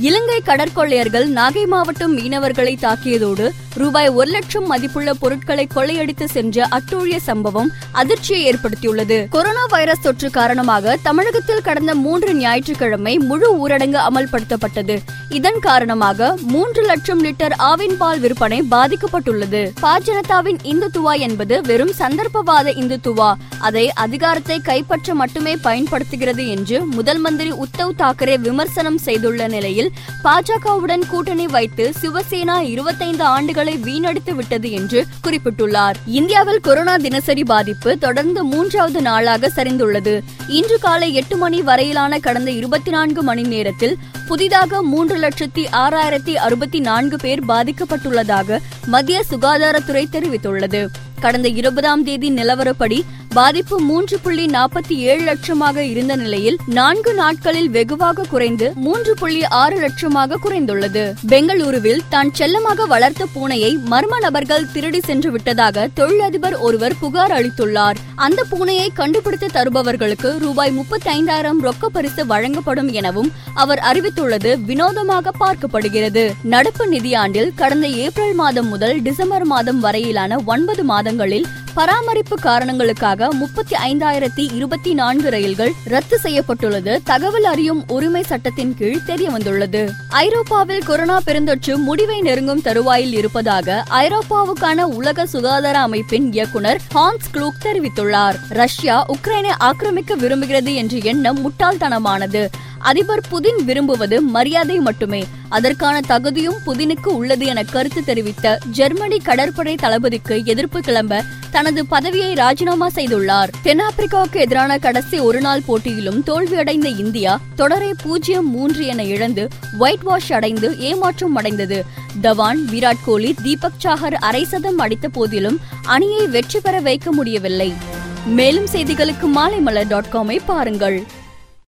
இலங்கை கடற்கொள்ளையர்கள் நாகை மாவட்டம் மீனவர்களை தாக்கியதோடு ரூபாய் ஒரு லட்சம் மதிப்புள்ள பொருட்களை கொள்ளையடித்து சென்ற அட்டூழிய சம்பவம் அதிர்ச்சியை ஏற்படுத்தியுள்ளது. கொரோனா வைரஸ் தொற்று காரணமாக தமிழகத்தில் கடந்த மூன்று ஞாயிற்றுக்கிழமை முழு ஊரடங்கு அமல்படுத்தப்பட்டது. இதன் காரணமாக மூன்று லட்சம் லிட்டர் ஆவின் பால் விற்பனை பாதிக்கப்பட்டுள்ளது. பாஜனதாவின் இந்துத்துவா என்பது வெறும் சந்தர்ப்பவாத இந்துத்துவா. அதை அதிகாரத்தை கைப்பற்ற மட்டுமே பயன்படுத்துகிறது என்று முதல் மந்திரி உத்தவ் தாக்கரே விமர்சனம் செய்துள்ள நிலையில் பாஜகவுடன் கூட்டணி வைத்து சிவசேனா இருபத்தைந்து ஆண்டுகளை வீணடித்து விட்டது என்று குறிப்பிட்டுள்ளார். இந்தியாவில் கொரோனா தினசரி பாதிப்பு தொடர்ந்து மூன்றாவது நாளாக சரிந்துள்ளது. இன்று காலை எட்டு மணி வரையிலான கடந்த இருபத்தி நான்கு மணி நேரத்தில் புதிதாக மூன்று லட்சத்தி ஆறாயிரத்தி அறுபத்தி நான்கு பேர் பாதிக்கப்பட்டுள்ளதாக மத்திய சுகாதாரத்துறை தெரிவித்துள்ளது. கடந்த இருபதாம் தேதி நிலவரப்படி பாதிப்பு மூன்று புள்ளி நாற்பத்தி ஏழு லட்சமாக இருந்த நிலையில் நான்கு நாட்களில் வெகுவாக குறைந்து மூன்று புள்ளி ஆறு லட்சமாக குறைந்துள்ளது. பெங்களூருவில் தான் செல்லமாக வளர்த்த பூனையை மர்ம நபர்கள் திருடி சென்று விட்டதாக தொழிலதிபர் ஒருவர் புகார் அளித்துள்ளார். அந்த பூனையை கண்டுபிடித்து தருபவர்களுக்கு ரூபாய் முப்பத்தி ஐந்தாயிரம் ரொக்க பரிசு வழங்கப்படும் எனவும் அவர் அறிவித்துள்ளது வினோதமாக பார்க்கப்படுகிறது. நடப்பு நிதியாண்டில் கடந்த ஏப்ரல் மாதம் முதல் டிசம்பர் மாதம் வரையிலான ஒன்பது மாதங்களில் பராமரிப்பு காரணங்களுக்காக முப்பத்தி ஐந்தாயிரத்தி இருபத்தி நான்கு ரயில்கள் ரத்து செய்யப்பட்டுள்ளது. தகவல் அறியும் உரிமை சட்டத்தின் கீழ் தெரிய வந்துள்ளது ஐரோப்பாவில் கொரோனா பெருந்தொற்று முடிவை நெருங்கும் தருவாயில் இருப்பதாக ஐரோப்பாவுக்கான உலக சுகாதார அமைப்பின் இயக்குனர் ஹான்ஸ் க்ளூக் தெரிவித்துள்ளார். ரஷ்யா உக்ரைனை ஆக்கிரமிக்க விரும்புகிறது என்ற எண்ணம் முட்டாள்தனமானது. அதிபர் புதின் விரும்புவது மரியாதை மட்டுமே. அதற்கான தகுதியும் புதினுக்கு உள்ளது என கருத்து தெரிவித்த ஜெர்மனி கடற்படை தளபதிக்கு எதிர்ப்பு கிளம்ப தனது பதவியை ராஜினாமா செய்துள்ளார். தென்னாப்பிரிக்காவுக்கு எதிரான கடைசி ஒருநாள் போட்டியிலும் தோல்வியடைந்த இந்தியா தொடரை பூஜ்ஜியம் மூன்று என இழந்து ஒயிட் வாஷ் அடைந்து ஏமாற்றம் அடைந்தது. தவான் விராட் கோலி தீபக் சாகர் அரை சதம் அடித்த போதிலும் அணியை வெற்றி பெற வைக்க முடியவில்லை. மேலும் செய்திகளுக்கு மாலைமலர் டாட் காமை பாருங்கள்.